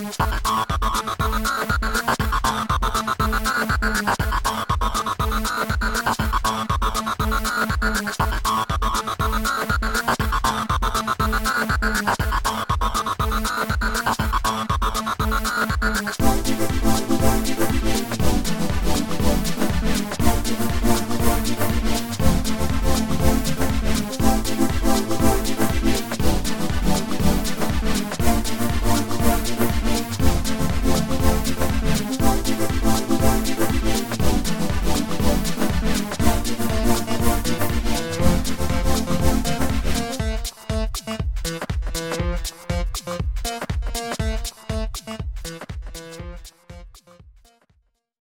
Bye.